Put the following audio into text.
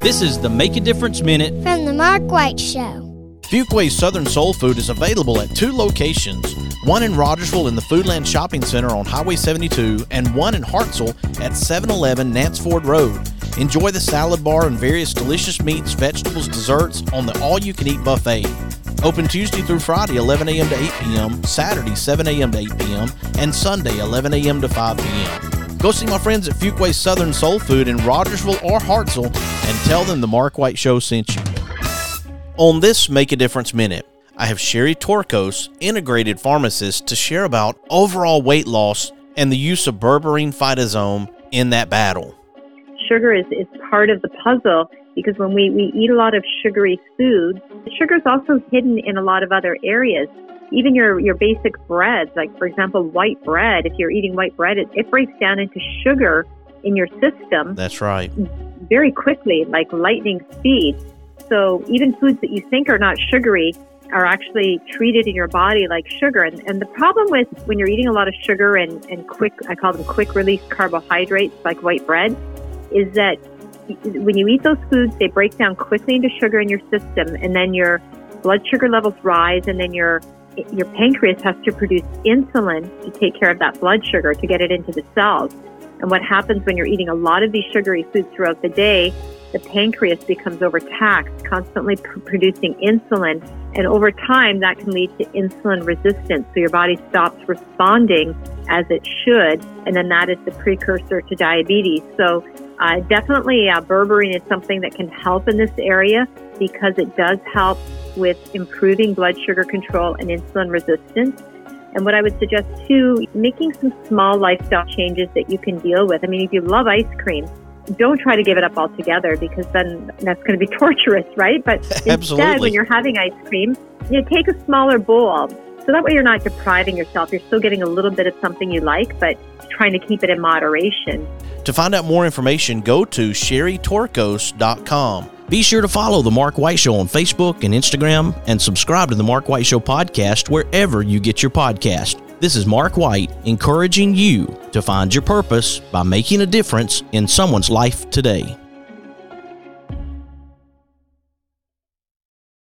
This is the Make a Difference Minute from the Mark White Show. Fuqua's Southern Soul Food is available at two locations one in Rogersville in the Foodland Shopping Center on Highway 72, and one in Hartselle at 711 Nance Ford Road. Enjoy the salad bar and various delicious meats, vegetables, desserts on the all you can eat buffet. Open Tuesday through Friday, 11 a.m. to 8 p.m., Saturday, 7 a.m. to 8 p.m., and Sunday, 11 a.m. to 5 p.m. Go see my friends at Fuqua Southern Soul Food in Rogersville or Hartselle and tell them the Mark White Show sent you. On this Make a Difference Minute, I have Sherry Torkos, integrated pharmacist, to share about overall weight loss and the use of berberine phytosome in that battle. Sugar is, is part of the puzzle because when we, we eat a lot of sugary foods, sugar is also hidden in a lot of other areas. Even your, your basic breads, like for example, white bread, if you're eating white bread, it, it breaks down into sugar in your system. That's right. Very quickly, like lightning speed. So even foods that you think are not sugary are actually treated in your body like sugar. And, and the problem with when you're eating a lot of sugar and, and quick, I call them quick release carbohydrates like white bread, is that when you eat those foods, they break down quickly into sugar in your system, and then your blood sugar levels rise, and then your your pancreas has to produce insulin to take care of that blood sugar to get it into the cells. And what happens when you're eating a lot of these sugary foods throughout the day, the pancreas becomes overtaxed, constantly pr- producing insulin. And over time, that can lead to insulin resistance. So your body stops responding as it should. And then that is the precursor to diabetes. So uh, definitely, uh, berberine is something that can help in this area because it does help with improving blood sugar control and insulin resistance. And what I would suggest too, making some small lifestyle changes that you can deal with. I mean, if you love ice cream, don't try to give it up altogether because then that's going to be torturous, right? But instead, when you're having ice cream, you take a smaller bowl. So that way you're not depriving yourself. You're still getting a little bit of something you like, but trying to keep it in moderation. To find out more information, go to sherrytorkos.com. Be sure to follow The Mark White Show on Facebook and Instagram and subscribe to The Mark White Show podcast wherever you get your podcast. This is Mark White encouraging you to find your purpose by making a difference in someone's life today.